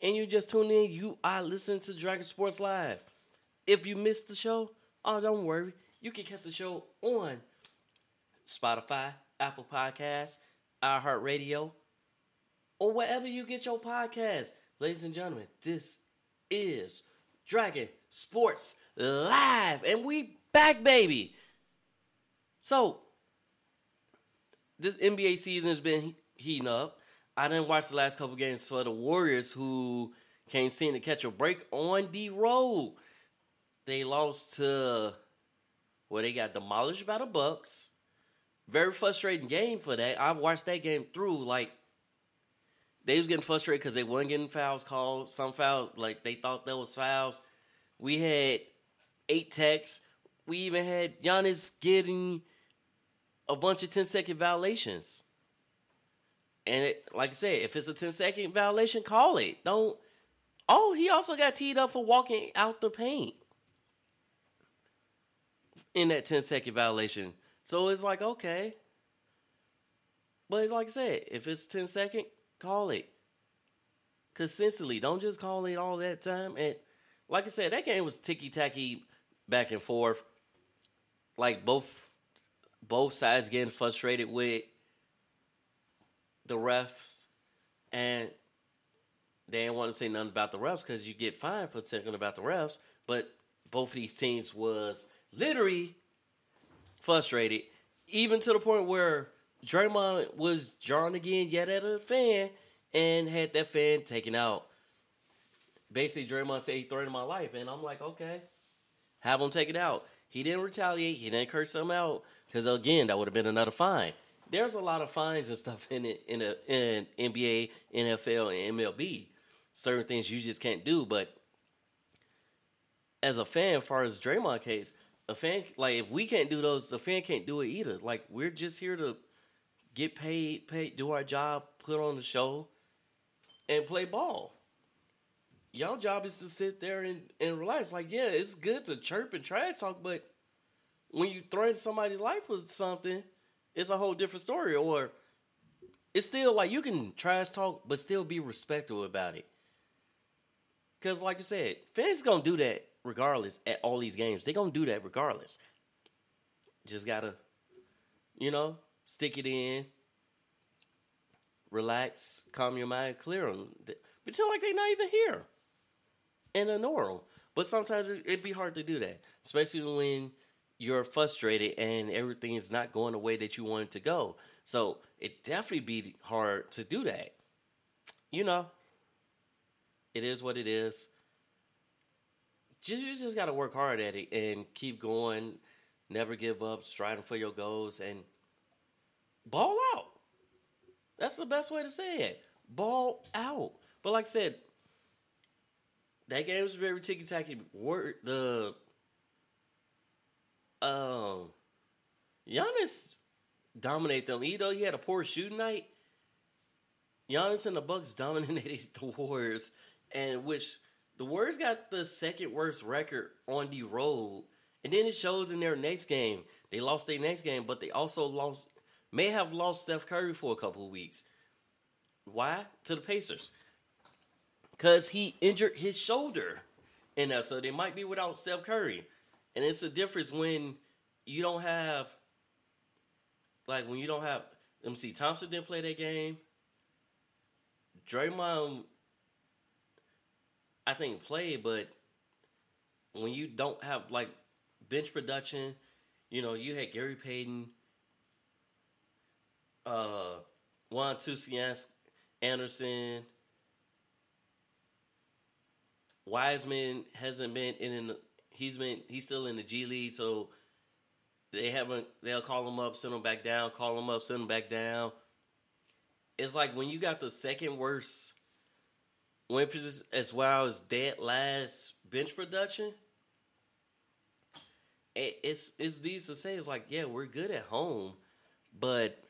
and you just tuned in. You are listening to Dragon Sports Live. If you missed the show, oh, don't worry. You can catch the show on Spotify, Apple Podcasts, iHeartRadio, or wherever you get your podcast. Ladies and gentlemen, this is Dragon Sports Live, and we back, baby. So, this NBA season has been heating up. I didn't watch the last couple games for the Warriors, who can't seem to catch a break on the road. They lost to, well, they got demolished by the Bucks. Very frustrating game for that. I watched that game through. Like they was getting frustrated because they weren't getting fouls called. Some fouls, like they thought that was fouls. We had eight techs. We even had Giannis getting a bunch of 10 second violations. And it, like I said, if it's a 10 second violation, call it. Don't. Oh, he also got teed up for walking out the paint in that 10 second violation. So it's like, okay. But like I said, if it's 10 second, call it. Consistently. Don't just call it all that time. And like I said, that game was ticky tacky back and forth. Like both both sides getting frustrated with the refs and they didn't want to say nothing about the refs because you get fined for talking about the refs. But both of these teams was literally frustrated, even to the point where Draymond was jarring again yet at a fan and had that fan taken out. Basically, Draymond said he threatened my life, and I'm like, okay, have him take it out. He didn't retaliate. He didn't curse him out because again, that would have been another fine. There's a lot of fines and stuff in it in a, in NBA, NFL, and MLB. Certain things you just can't do, but as a fan, as far as Draymond case, a fan like if we can't do those, the fan can't do it either. Like we're just here to get paid, pay, do our job, put on the show, and play ball. Y'all job is to sit there and, and relax. Like, yeah, it's good to chirp and trash talk, but when you threaten somebody's life with something, it's a whole different story. Or it's still like you can trash talk, but still be respectful about it. Cause like you said, fans gonna do that regardless at all these games. They gonna do that regardless. Just gotta, you know, stick it in, relax, calm your mind, clear them. Pretend like they not even here, and ignore them. But sometimes it, it'd be hard to do that, especially when you're frustrated and everything is not going the way that you want it to go. So it definitely be hard to do that. You know, it is what it is. You just got to work hard at it and keep going. Never give up, striving for your goals, and ball out. That's the best way to say it. Ball out. But like I said, that game was very ticky tacky. The um, Giannis dominate them. Even though he had a poor shooting night, Giannis and the Bucks dominated the Warriors, and which the Warriors got the second worst record on the road. And then it shows in their next game. They lost their next game, but they also lost may have lost Steph Curry for a couple of weeks. Why? To the Pacers. Cause he injured his shoulder. And uh, so they might be without Steph Curry. And it's a difference when you don't have like when you don't have see, Thompson didn't play that game. Draymond I think played, but when you don't have like bench production, you know, you had Gary Payton, uh Juan Tusias Anderson. Wiseman hasn't been in, in he's been he's still in the G League, so they haven't they'll call him up, send him back down, call him up, send him back down. It's like when you got the second worst win as well as dead last bench production. It's it's these to say it's like yeah we're good at home, but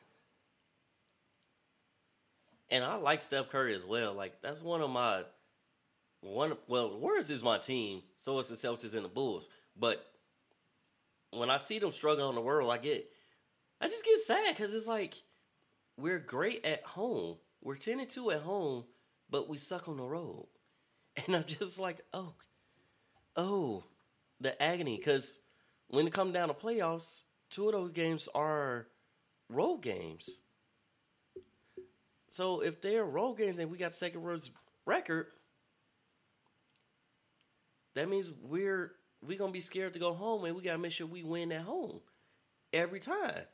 and I like Steph Curry as well. Like that's one of my one. Well, the Warriors is my team, so it's the Celtics and the Bulls. But when I see them struggle in the world, I get, I just get sad because it's like we're great at home. We're ten and two at home, but we suck on the road, and I'm just like, oh, oh, the agony. Because when it come down to playoffs, two of those games are road games. So if they're road games and we got second worst record, that means we're we gonna be scared to go home and we gotta make sure we win at home every time.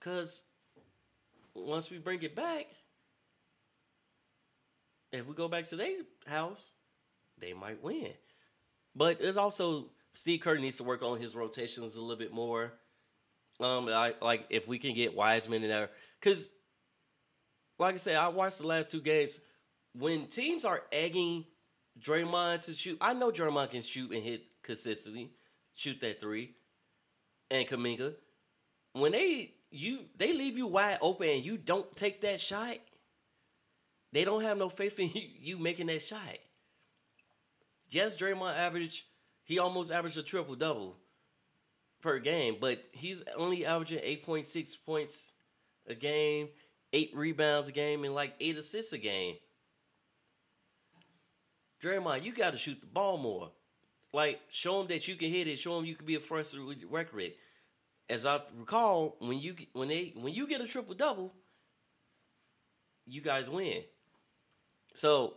Cause once we bring it back, if we go back to their house, they might win. But there's also Steve Kerr needs to work on his rotations a little bit more. Um, I like if we can get Wiseman in there, because like I said, I watched the last two games. When teams are egging Draymond to shoot, I know Draymond can shoot and hit consistently, shoot that three, and Kuminga. When they you they leave you wide open and you don't take that shot, they don't have no faith in you, you making that shot. Yes, Draymond averaged he almost averaged a triple double per game, but he's only averaging eight point six points a game eight rebounds a game and like eight assists a game. Draymond, you got to shoot the ball more. Like, show them that you can hit it. Show them you can be a first record. As I recall, when you when they when you get a triple double, you guys win. So,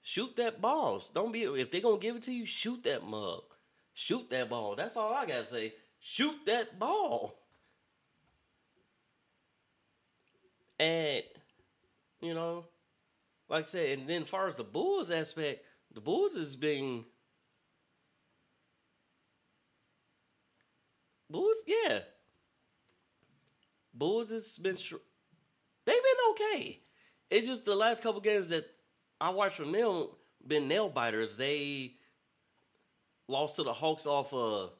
shoot that balls. Don't be if they're gonna give it to you, shoot that mug. Shoot that ball. That's all I gotta say. Shoot that ball. And, you know, like I said, and then as far as the Bulls aspect, the Bulls is being Bulls, yeah. Bulls has been they've been okay. It's just the last couple games that I watched from them been nail biters. They lost to the Hawks off a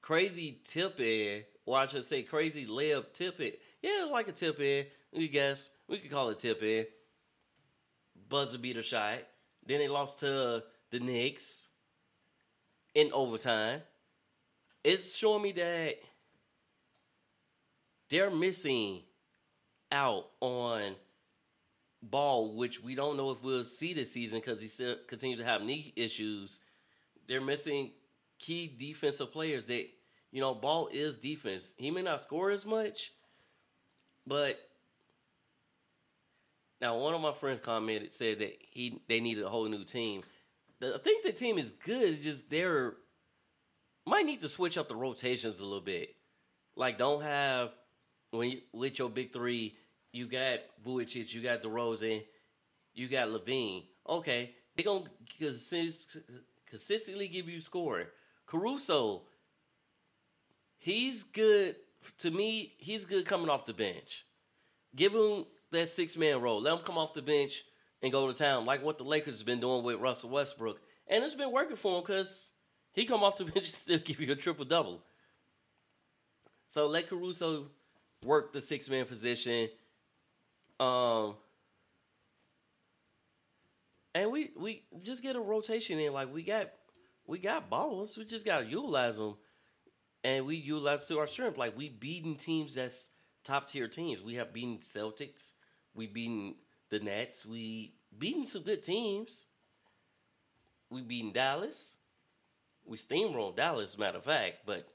crazy tip in, or I should say crazy layup tip it yeah, like a tip in. We guess we could call it tip in. Buzzer beater shot. Then they lost to the Knicks in overtime. It's showing me that they're missing out on ball, which we don't know if we'll see this season because he still continues to have knee issues. They're missing key defensive players that you know, ball is defense. He may not score as much, but now one of my friends commented said that he they needed a whole new team. I think the team is good. It's just they're might need to switch up the rotations a little bit. Like don't have when you, with your big three, you got Vucevic, you got DeRozan, you got LaVine. Okay, they're gonna consistently give you scoring. Caruso, he's good to me, he's good coming off the bench. Give him that six man role. Let him come off the bench and go to town, like what the Lakers have been doing with Russell Westbrook, and it's been working for him because he come off the bench and still give you a triple double. So let Caruso work the six man position. Um, and we we just get a rotation in. Like we got we got balls. We just gotta utilize them and we utilize to our strength. Like we beaten teams that's top tier teams. We have beaten Celtics. We beaten the Nets. We beaten some good teams. We beaten Dallas. We steamrolled Dallas, matter of fact. But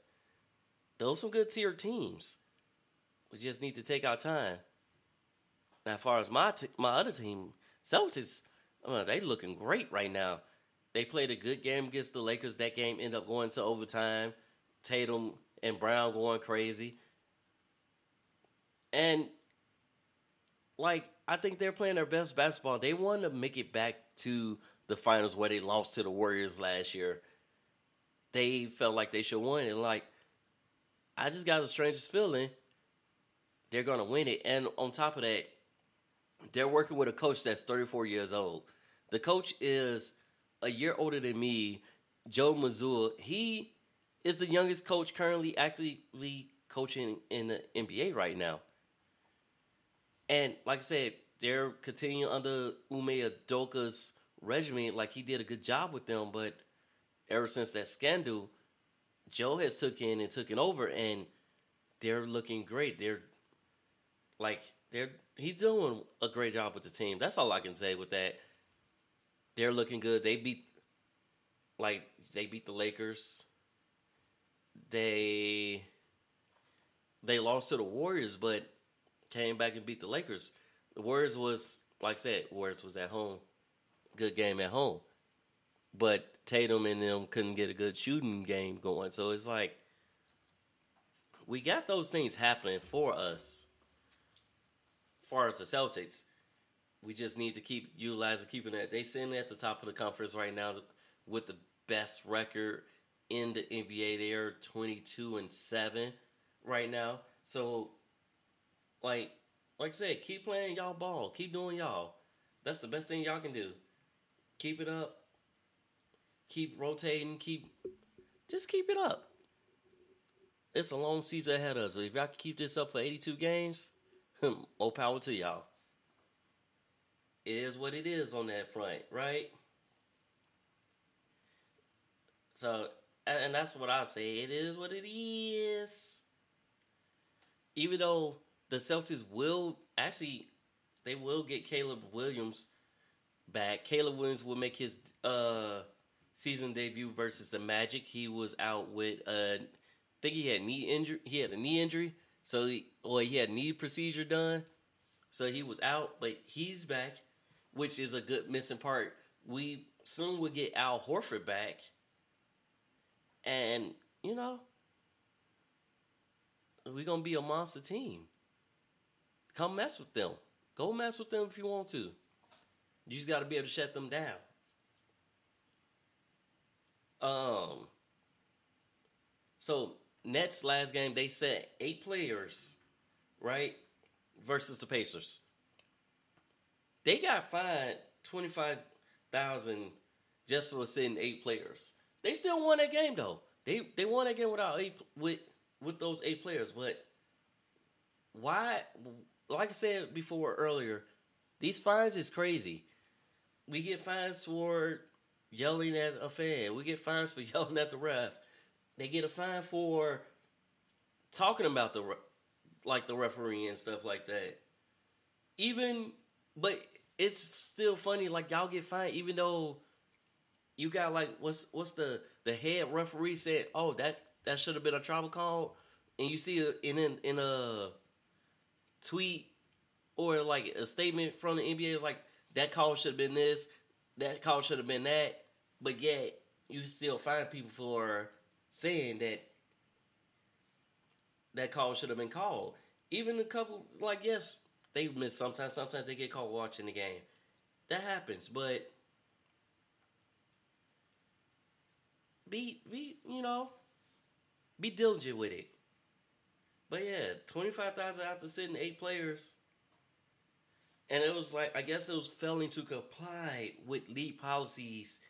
those some good tier teams. We just need to take our time. Now, as far as my t- my other team, Celtics, I mean, they looking great right now. They played a good game against the Lakers. That game ended up going to overtime. Tatum and Brown going crazy. And like I think they're playing their best basketball. They want to make it back to the finals where they lost to the Warriors last year. They felt like they should win, and like I just got the strangest feeling they're gonna win it. And on top of that, they're working with a coach that's 34 years old. The coach is a year older than me, Joe Mazzulla. He is the youngest coach currently actively coaching in the NBA right now. And like I said, they're continuing under Ime Udoka's regimen. Like he did a good job with them, but ever since that scandal, Joe has taken and taken over, and they're looking great. They're like they're he's doing a great job with the team. That's all I can say with that. They're looking good. They beat like they beat the Lakers. They they lost to the Warriors, but came back and beat the Lakers. The was like I said, Warriors was at home. Good game at home. But Tatum and them couldn't get a good shooting game going. So it's like we got those things happening for us. As Far as the Celtics, we just need to keep utilizing keeping that. They sitting at the top of the conference right now with the best record in the NBA. They are twenty two and seven right now. So, like, like I said, keep playing y'all ball. Keep doing y'all. That's the best thing y'all can do. Keep it up. Keep rotating. Keep, just keep it up. It's a long season ahead of us. If y'all can keep this up for 82 games, more power to y'all. It is what it is on that front, right? So, and that's what I say. It is what it is. Even though the Celtics will actually, they will get Caleb Williams back. Caleb Williams will make his uh, season debut versus the Magic. He was out with uh, I think he had knee injury. He had a knee injury, so he, or he had knee procedure done, so he was out. But he's back, which is a good missing part. We soon will get Al Horford back, and you know we're gonna be a monster team. Come mess with them. Go mess with them if you want to. You just got to be able to shut them down. Um. So Nets last game they set eight players, right, versus the Pacers. They got fined twenty five thousand just for sitting eight players. They still won that game though. They they won that game without eight with with those eight players. But why? Like I said before earlier, these fines is crazy. We get fines for yelling at a fan. We get fines for yelling at the ref. They get a fine for talking about the like the referee and stuff like that. Even, but it's still funny. Like y'all get fined, even though you got like what's what's the the head referee said? Oh, that that should have been a travel call, and you see it in in, in a tweet or like a statement from the NBA is like that call should have been this, that call should have been that, but yet you still find people for saying that that call should have been called. Even a couple like yes, they miss sometimes. Sometimes they get caught watching the game. That happens, but be be you know be diligent with it. But yeah, twenty five thousand after sitting eight players. And it was like I guess it was failing to comply with league policies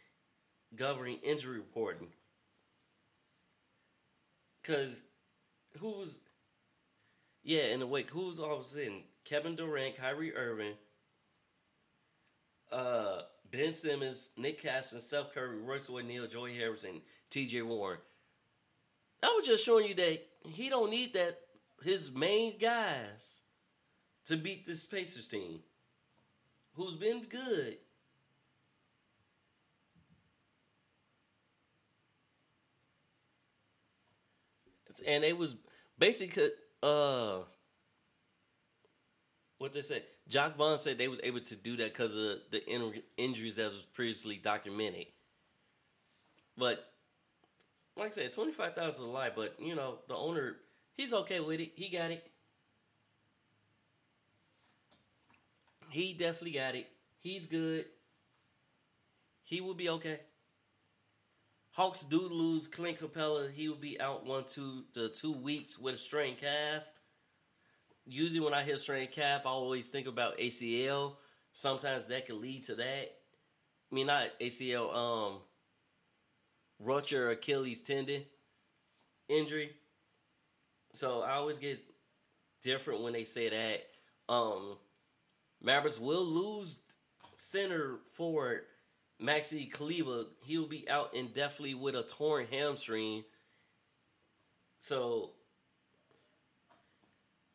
governing injury reporting. Cause who's yeah, in the wake, who's all sitting? Kevin Durant, Kyrie Irving, uh, Ben Simmons, Nic Claxton, Steph Curry, Royce O'Neale, Joey Harrison, T.J. Warren. I was just showing you that he don't need that his main guys to beat this Pacers team, who's been good. And it was basically uh what they say. Jacque Vaughn said they was able to do that because of the in- injuries that was previously documented. But like I said, twenty five thousand is a lie. But you know, the owner, he's okay with it. He got it. He definitely got it. He's good. He will be okay. Hawks do lose Clint Capela. He will be out one two to two weeks with a strained calf. Usually, when I hear strained calf, I always think about ACL. Sometimes that can lead to that. I mean, not ACL. Um, rupture Achilles tendon injury. So I always get different when they say that. Um, Mavericks will lose center forward Maxi Kleber. He'll be out indefinitely with a torn hamstring. So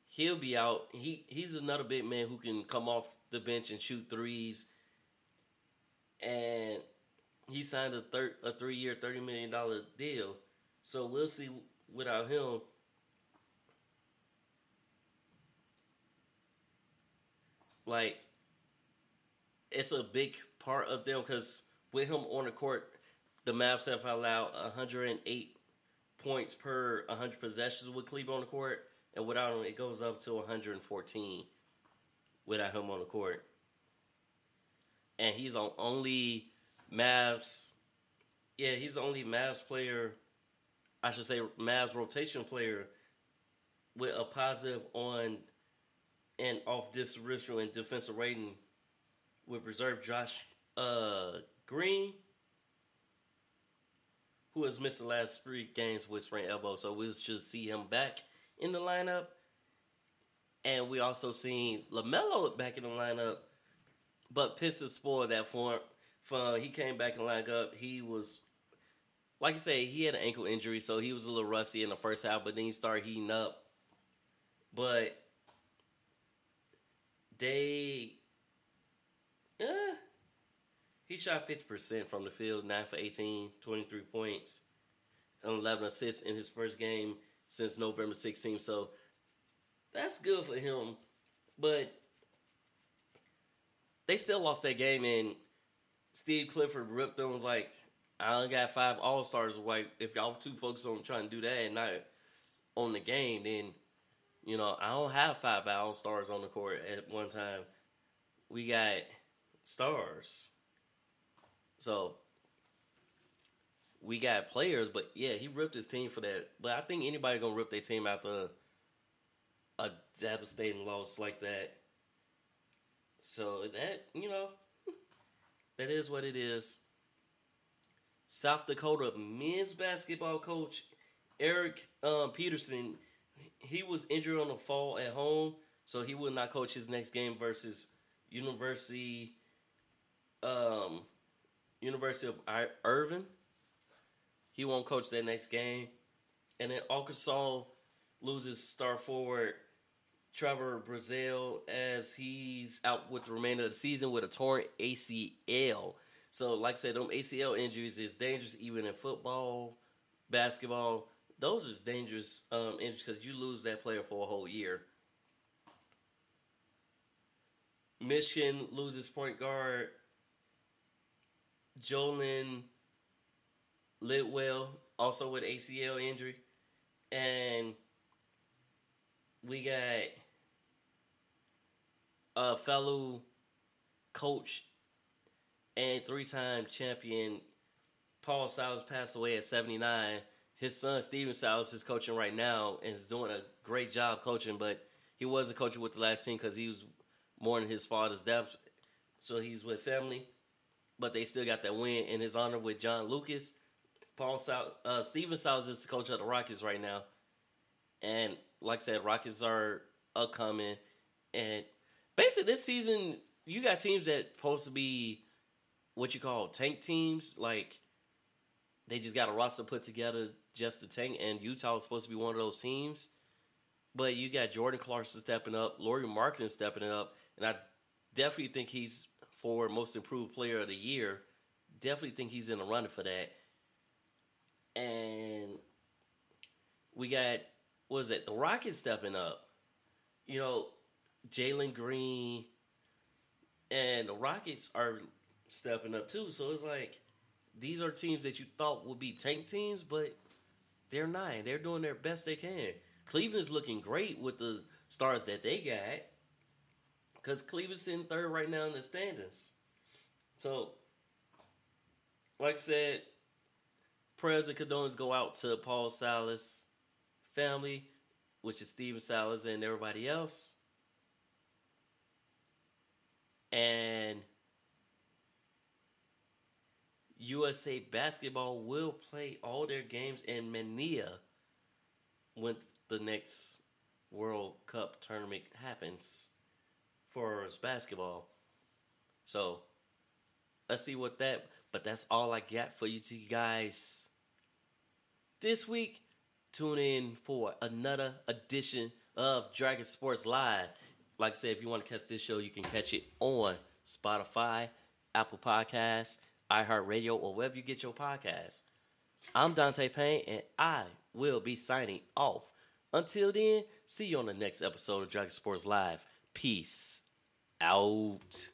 he'll be out. He he's another big man who can come off the bench and shoot threes. And he signed a third a three year thirty million dollar deal. So we'll see without him. Like it's a big part of them because with him on the court, the Mavs have allowed 108 points per 100 possessions with Kleber on the court, and without him, it goes up to 114 without him on the court. And he's on only Mavs. Yeah, he's the only Mavs player. I should say Mavs rotation player with a positive on and off differential and defensive rating with reserve Josh uh, Green, who has missed the last three games with sprained elbow. So we should see him back in the lineup. And we also seen LaMelo back in the lineup. But Pistons spoiled that form. For he came back in lined up. He was, like I say, he had an ankle injury, so he was a little rusty in the first half. But then he started heating up. But they, eh, he shot 50% from the field, 9 for 18, 23 points, and 11 assists in his first game since November 16th. So that's good for him. But they still lost that game, and Steve Clifford ripped them was like, I only got five All Stars. Like, if y'all too focused on trying to do that and not on the game, then, you know, I don't have five All Stars on the court at one time. We got stars. So we got players, but yeah, he ripped his team for that. But I think anybody gonna rip their team after a devastating loss like that. So that you know, that is what it is. South Dakota men's basketball coach Eric um, Peterson, he was injured on the fall at home, so he will not coach his next game versus University, um, University of I- Irvine. He won't coach that next game, and then Arkansas loses star forward Trevon Brazile as he's out with the remainder of the season with a torn ACL. So, like I said, them ACL injuries is dangerous even in football, basketball. Those are dangerous um, injuries because you lose that player for a whole year. Michigan loses point guard Jaelin Llewellyn, also with ACL injury. And we got a fellow coach and three-time champion Paul Silas passed away at 79. His son Stephen Silas is coaching right now and is doing a great job coaching, but he wasn't coaching with the last team because he was mourning his father's death. So he's with family, but they still got that win in his honor with John Lucas. Paul Sal- uh, Stephen Silas is the coach of the Rockets right now, and like I said, Rockets are upcoming, and basically this season you got teams that supposed to be what you call tank teams, like they just got a roster put together just to tank, and Utah is supposed to be one of those teams. But you got Jordan Clarkson stepping up, Lauri Markkanen stepping up, and I definitely think he's for most improved player of the year. Definitely think he's in the running for that. And we got what is it? The Rockets stepping up. You know, Jalen Green and the Rockets are stepping up too. So it's like these are teams that you thought would be tank teams, but they're not. They're doing their best they can. Cleveland's looking great with the stars that they got. Because Cleveland's in third right now in the standings. So, like I said, prayers and condolences go out to Paul Silas family, which is Stephen Silas and everybody else. And USA basketball will play all their games in Manila when the next World Cup tournament happens for basketball. So let's see what that. But that's all I got for you two guys this week. Tune in for another edition of Dragon Sports Live. Like I said, if you want to catch this show, you can catch it on Spotify, Apple Podcasts, iHeartRadio, or wherever you get your podcasts. I'm Dante Payne, and I will be signing off. Until then, see you on the next episode of Dragon Sports Live. Peace out.